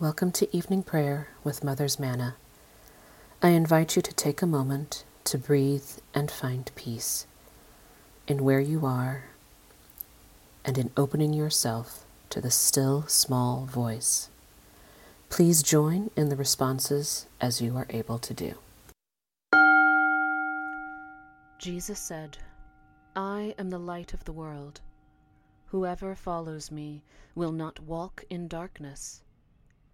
Welcome to evening prayer with Mother's Manna. I invite you to take a moment to breathe and find peace in where you are and in opening yourself to the still small voice. Please join in the responses as you are able to do. Jesus said, I am the light of the world. Whoever follows me will not walk in darkness,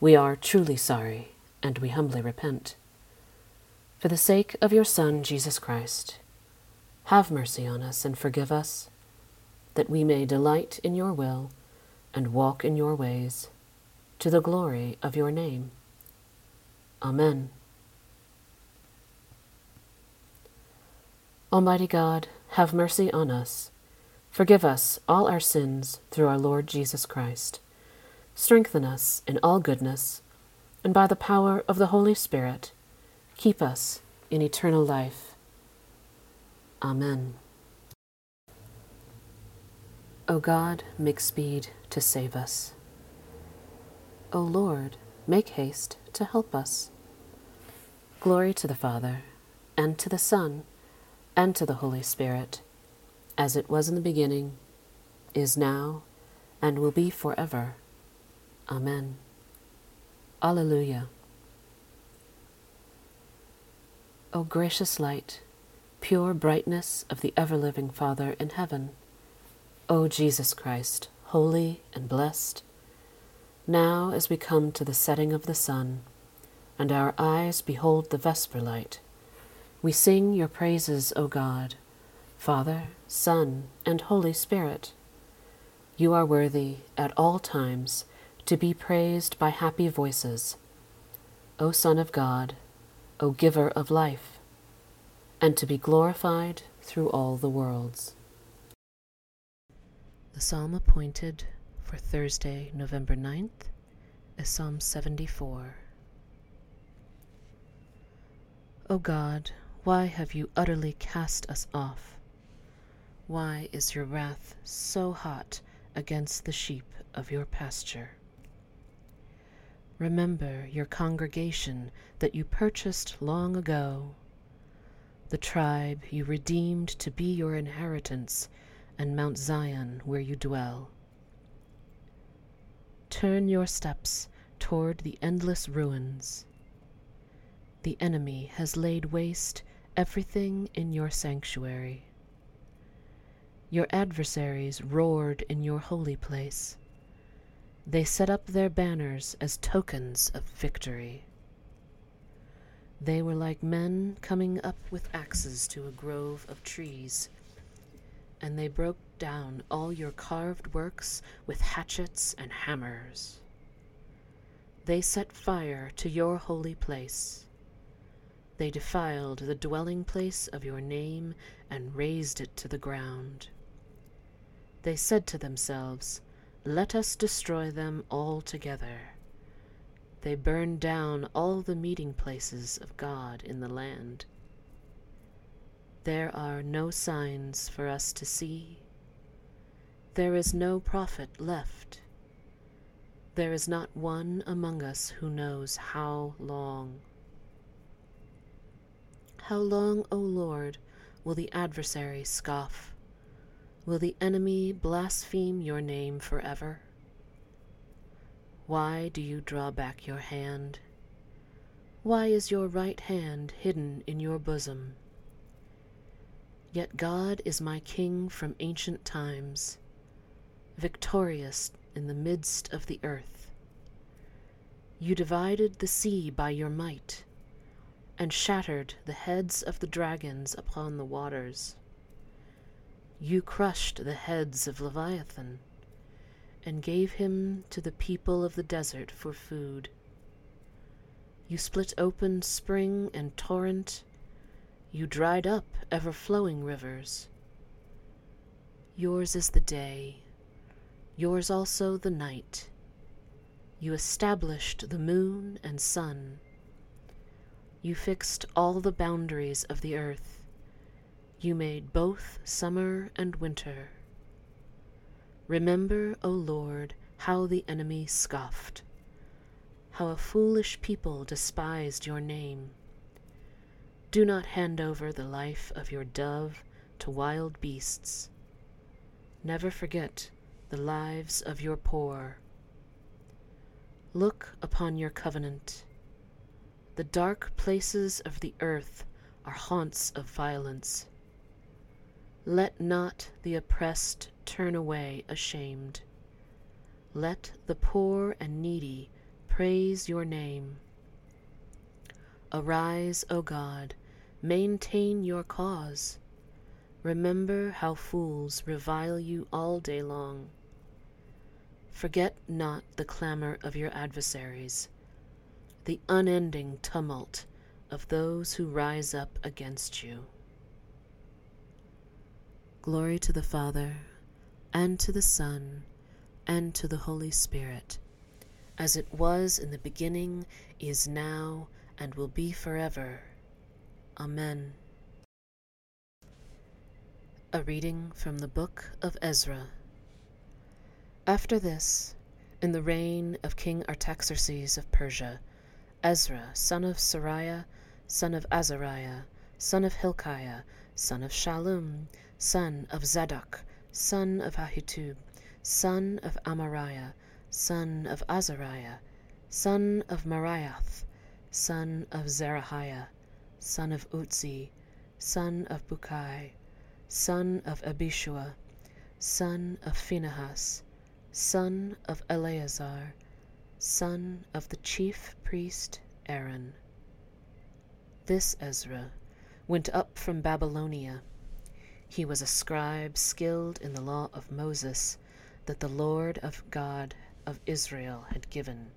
We are truly sorry, and we humbly repent. For the sake of your Son, Jesus Christ, have mercy on us and forgive us that we may delight in your will and walk in your ways, to the glory of your name. Amen. Almighty God, have mercy on us. Forgive us all our sins through our Lord Jesus Christ. Strengthen us in all goodness, and by the power of the Holy Spirit, keep us in eternal life. Amen. O God, make speed to save us. O Lord, make haste to help us. Glory to the Father, and to the Son, and to the Holy Spirit, as it was in the beginning, is now, and will be forever. Amen. Alleluia. O gracious light, pure brightness of the ever living Father in heaven, O Jesus Christ, holy and blessed, now as we come to the setting of the sun, and our eyes behold the vesper light, we sing your praises, O God, Father, Son, and Holy Spirit. You are worthy at all times to be praised by happy voices, O Son of God, O Giver of life, and to be glorified through all the worlds. The psalm appointed for Thursday, November 9th is Psalm 74. O God, why have you utterly cast us off? Why is your wrath so hot against the sheep of your pasture? Remember your congregation that you purchased long ago, the tribe you redeemed to be your inheritance and Mount Zion where you dwell. Turn your steps toward the endless ruins. The enemy has laid waste everything in your sanctuary. Your adversaries roared in your holy place. They set up their banners as tokens of victory. They were like men coming up with axes to a grove of trees and they broke down all your carved works with hatchets and hammers. They set fire to your holy place. They defiled the dwelling place of your name and razed it to the ground. They said to themselves, Let us destroy them altogether. They burned down all the meeting places of God in the land. There are no signs for us to see. There is no prophet left. There is not one among us who knows how long. How long, O Lord, will the adversary scoff? Will the enemy blaspheme your name forever? Why do you draw back your hand? Why is your right hand hidden in your bosom? Yet God is my King from ancient times, victorious in the midst of the earth. You divided the sea by your might, and shattered the heads of the dragons upon the waters. You crushed the heads of Leviathan, and gave him to the people of the desert for food. You split open spring and torrent, you dried up ever flowing rivers. Yours is the day, yours also the night. You established the moon and sun. You fixed all the boundaries of the earth. You made both summer and winter. Remember, O Lord, how the enemy scoffed, how a foolish people despised your name. Do not hand over the life of your dove to wild beasts. Never forget the lives of your poor. Look upon your covenant. The dark places of the earth are haunts of violence. Let not the oppressed turn away ashamed. Let the poor and needy praise your name. Arise, O God, maintain your cause. Remember how fools revile you all day long. Forget not the clamor of your adversaries, the unending tumult of those who rise up against you. Glory to the Father, and to the Son, and to the Holy Spirit, as it was in the beginning, is now, and will be forever. Amen. A reading from the Book of Ezra. After this, in the reign of King Artaxerxes of Persia, Ezra, son of Seraiah, son of Azariah, son of Hilkiah, son of Shallum, son of Zadok, son of Ahitub, son of Amariah, son of Azariah, son of Meraioth, son of Zerahiah, son of Uzzi, son of Bukki, son of Abishua, son of Phinehas, son of Eleazar, son of the chief priest Aaron. This Ezra went up from Babylonia. He was a scribe skilled in the law of Moses that the Lord of God of Israel had given.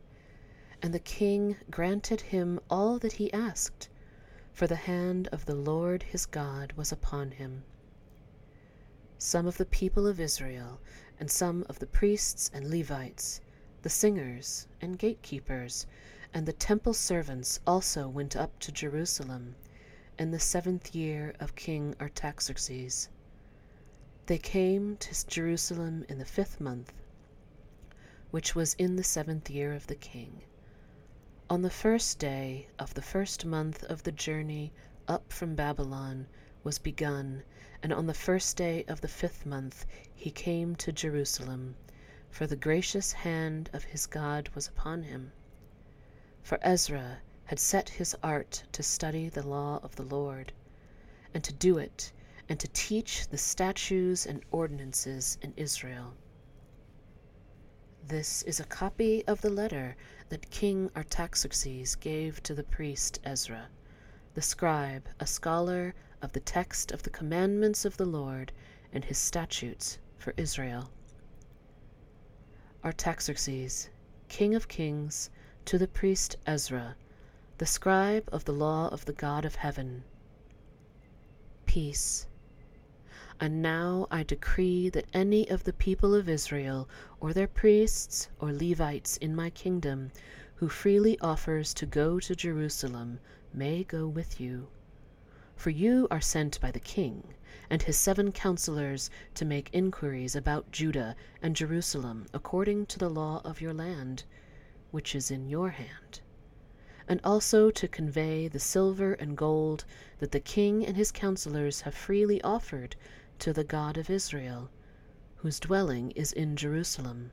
And the king granted him all that he asked, for the hand of the Lord his God was upon him. Some of the people of Israel and some of the priests and Levites, the singers and gatekeepers, and the temple servants also went up to Jerusalem in the seventh year of King Artaxerxes. They came to Jerusalem in the fifth month, which was in the seventh year of the king. On the first day of the first month of the journey up from Babylon was begun, and on the first day of the fifth month he came to Jerusalem, for the gracious hand of his God was upon him. For Ezra had set his art to study the law of the Lord, and to do it, and to teach the statutes and ordinances in Israel. This is a copy of the letter that King Artaxerxes gave to the priest Ezra, the scribe, a scholar of the text of the commandments of the Lord and his statutes for Israel. Artaxerxes, king of kings, to the priest Ezra, the scribe of the law of the God of heaven. Peace. And now I decree that any of the people of Israel, or their priests or Levites in my kingdom, who freely offers to go to Jerusalem, may go with you for you are sent by the king and his seven counselors to make inquiries about Judah and Jerusalem according to the law of your land, which is in your hand, and also to convey the silver and gold that the king and his counselors have freely offered to the God of Israel, whose dwelling is in Jerusalem,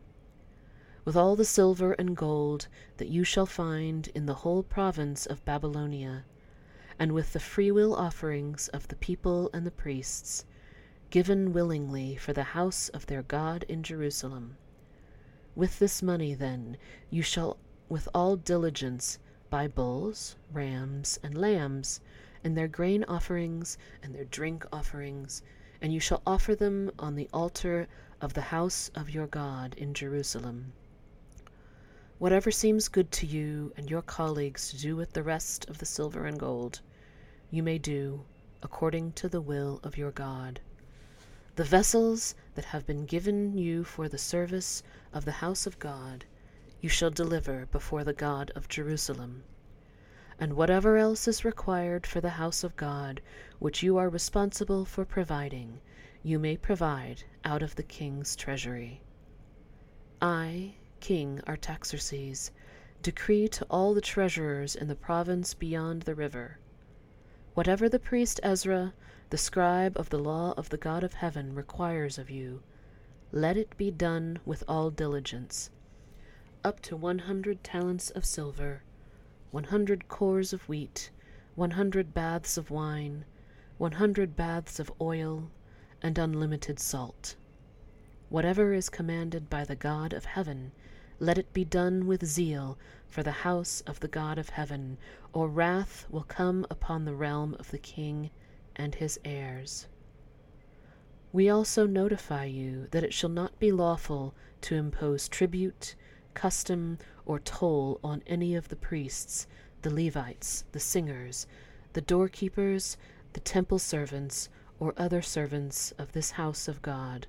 with all the silver and gold that you shall find in the whole province of Babylonia and with the freewill offerings of the people and the priests, given willingly for the house of their God in Jerusalem. With this money, then, you shall with all diligence buy bulls, rams, and lambs, and their grain offerings and their drink offerings, and you shall offer them on the altar of the house of your God in Jerusalem. Whatever seems good to you and your colleagues to do with the rest of the silver and gold, you may do according to the will of your God. The vessels that have been given you for the service of the house of God you shall deliver before the God of Jerusalem. And whatever else is required for the house of God, which you are responsible for providing, you may provide out of the king's treasury. I, King Artaxerxes, decree to all the treasurers in the province beyond the river Whatever the priest Ezra, the scribe of the law of the God of heaven, requires of you, let it be done with all diligence. Up to one hundred talents of silver, one hundred cors of wheat, one hundred baths of wine, one hundred baths of oil, and unlimited salt. Whatever is commanded by the God of heaven, let it be done with zeal for the house of the God of heaven, or wrath will come upon the realm of the king and his heirs. We also notify you that it shall not be lawful to impose tribute, custom, or toll on any of the priests, the Levites, the singers, the doorkeepers, the temple servants, or other servants of this house of God.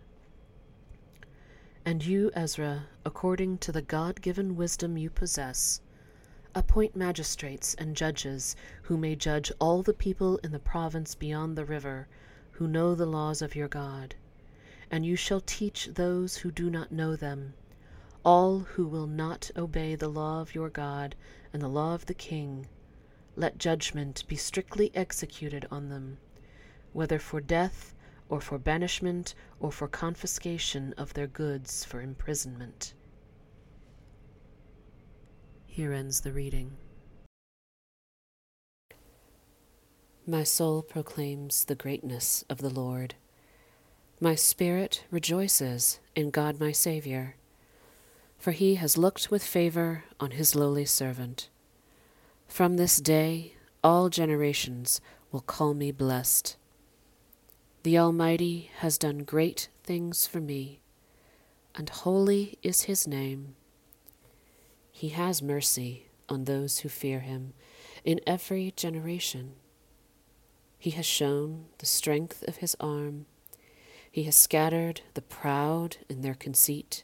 And you, Ezra, according to the God given wisdom you possess, appoint magistrates and judges who may judge all the people in the province beyond the river, who know the laws of your God. And you shall teach those who do not know them, all who will not obey the law of your God and the law of the king. Let judgment be strictly executed on them, whether for death or for banishment, or for confiscation of their goods for imprisonment. Here ends the reading. My soul proclaims the greatness of the Lord. My spirit rejoices in God my Saviour, for he has looked with favour on his lowly servant. From this day all generations will call me blessed. The Almighty has done great things for me, and holy is his name. He has mercy on those who fear him in every generation. He has shown the strength of his arm. He has scattered the proud in their conceit.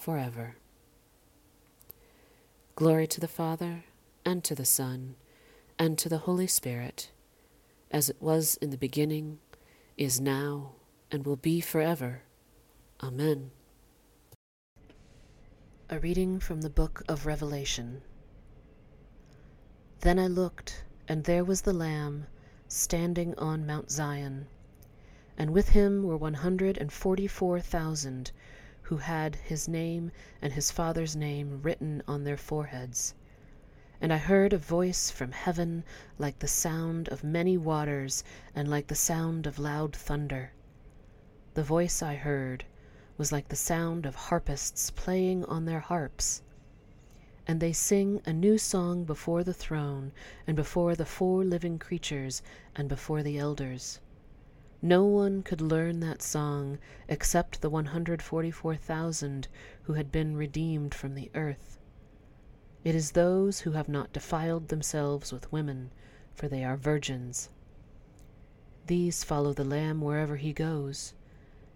forever. Glory to the Father, and to the Son, and to the Holy Spirit as it was in the beginning, is now, and will be forever. Amen. A reading from the book of Revelation. Then I looked, and there was the Lamb standing on Mount Zion, and with him were one hundred and forty four thousand who had his name and his Father's name written on their foreheads. And I heard a voice from heaven like the sound of many waters and like the sound of loud thunder. The voice I heard was like the sound of harpists playing on their harps. And they sing a new song before the throne, and before the four living creatures, and before the elders. No one could learn that song except the 144,000 who had been redeemed from the earth. It is those who have not defiled themselves with women, for they are virgins. These follow the Lamb wherever he goes.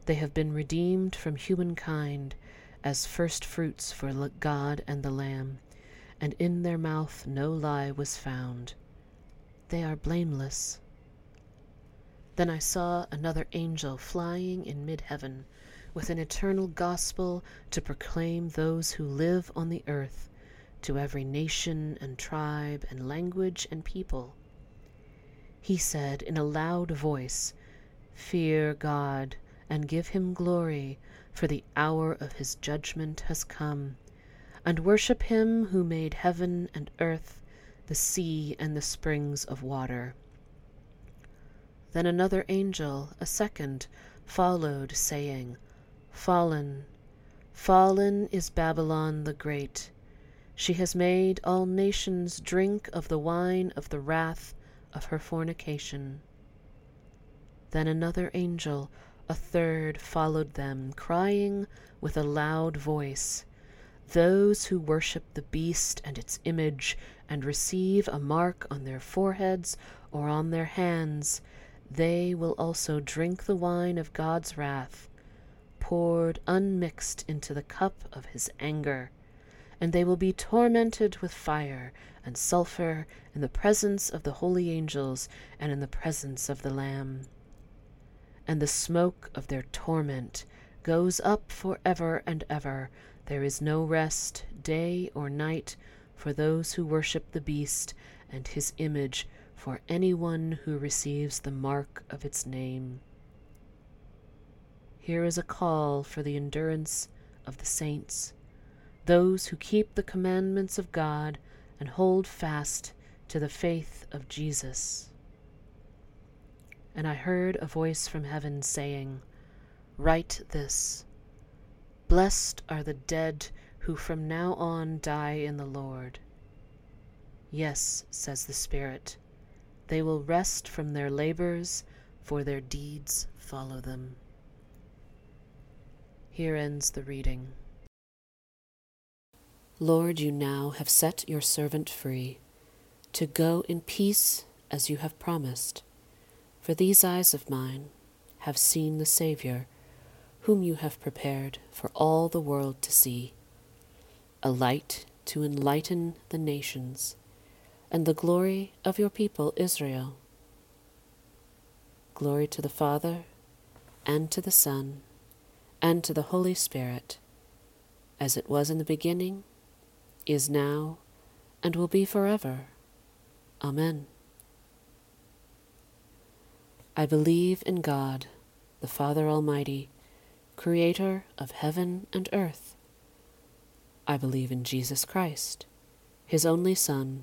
They have been redeemed from humankind as first fruits for God and the Lamb, and in their mouth no lie was found. They are blameless. Then I saw another angel flying in mid heaven, with an eternal gospel to proclaim those who live on the earth to every nation and tribe and language and people. He said in a loud voice, Fear God and give him glory, for the hour of his judgment has come, and worship him who made heaven and earth, the sea and the springs of water. Then another angel, a second, followed, saying, Fallen, fallen is Babylon the great. She has made all nations drink of the wine of the wrath of her fornication. Then another angel, a third, followed them, crying with a loud voice, Those who worship the beast and its image, and receive a mark on their foreheads or on their hands, they will also drink the wine of God's wrath, poured unmixed into the cup of his anger, and they will be tormented with fire and sulphur in the presence of the holy angels and in the presence of the Lamb and the smoke of their torment goes up for ever and ever. There is no rest, day or night, for those who worship the beast and his image, for anyone who receives the mark of its name. Here is a call for the endurance of the saints, those who keep the commandments of God and hold fast to the faith of Jesus. And I heard a voice from heaven saying, Write this Blessed are the dead who from now on die in the Lord. Yes, says the Spirit, they will rest from their labors, for their deeds follow them. Here ends the reading. Lord, you now have set your servant free to go in peace as you have promised. For these eyes of mine have seen the Saviour, whom you have prepared for all the world to see, a light to enlighten the nations, and the glory of your people Israel. Glory to the Father, and to the Son, and to the Holy Spirit, as it was in the beginning, is now, and will be forever. Amen. I believe in God, the Father Almighty, creator of heaven and earth. I believe in Jesus Christ, his only Son,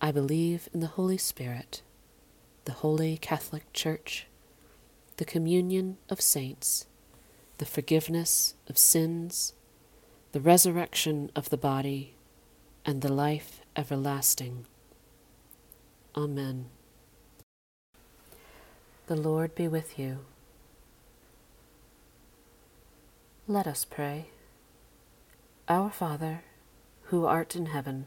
I believe in the Holy Spirit, the Holy Catholic Church, the communion of saints, the forgiveness of sins, the resurrection of the body, and the life everlasting. Amen. The Lord be with you. Let us pray. Our Father, who art in heaven,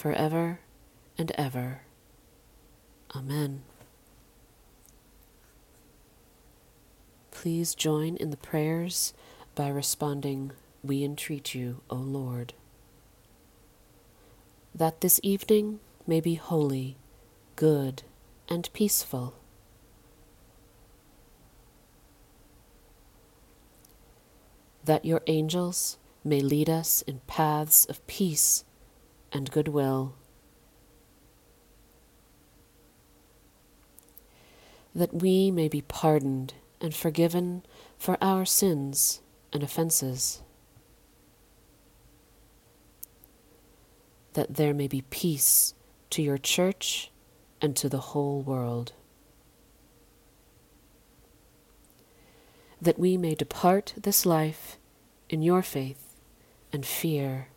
for ever and ever. Amen. Please join in the prayers by responding, We entreat you, O Lord. That this evening may be holy, good, and peaceful. That your angels may lead us in paths of peace and goodwill. That we may be pardoned and forgiven for our sins and offenses. That there may be peace to your church and to the whole world. that we may depart this life in your faith and fear,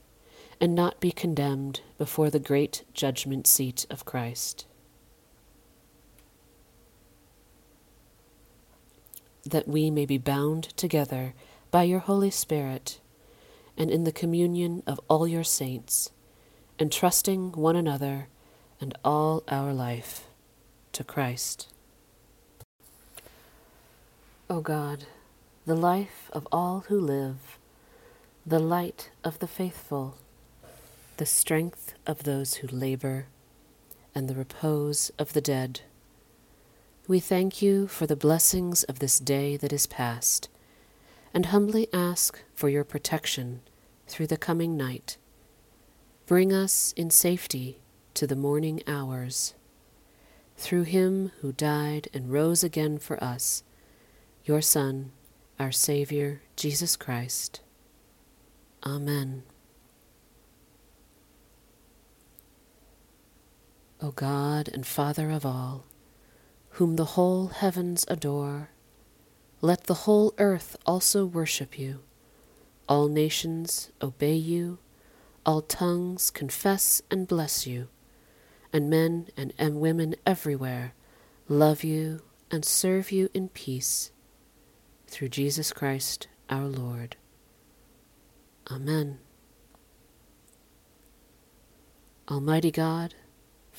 and not be condemned before the great judgment seat of Christ. That we may be bound together by your Holy Spirit and in the communion of all your saints, entrusting one another and all our life to Christ. O God, the life of all who live, the light of the faithful, the strength of those who labor, and the repose of the dead. We thank you for the blessings of this day that is past, and humbly ask for your protection through the coming night. Bring us in safety to the morning hours. Through him who died and rose again for us, your Son, our Savior, Jesus Christ. Amen. O God and Father of all, whom the whole heavens adore, let the whole earth also worship you. All nations obey you, all tongues confess and bless you, and men and, and women everywhere love you and serve you in peace. Through Jesus Christ our Lord. Amen. Almighty God,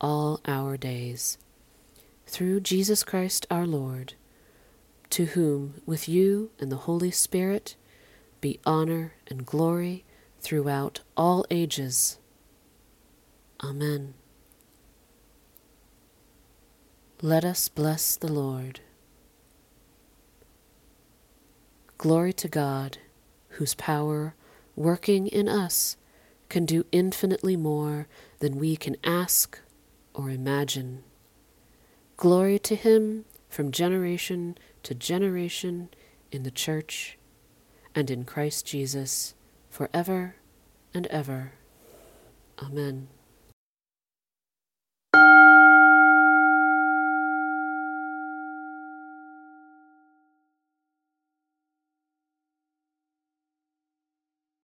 all our days. Through Jesus Christ our Lord, to whom, with you and the Holy Spirit, be honor and glory throughout all ages. Amen. Let us bless the Lord. Glory to God, whose power, working in us, can do infinitely more than we can ask or imagine. Glory to Him from generation to generation in the Church and in Christ Jesus forever and ever. Amen.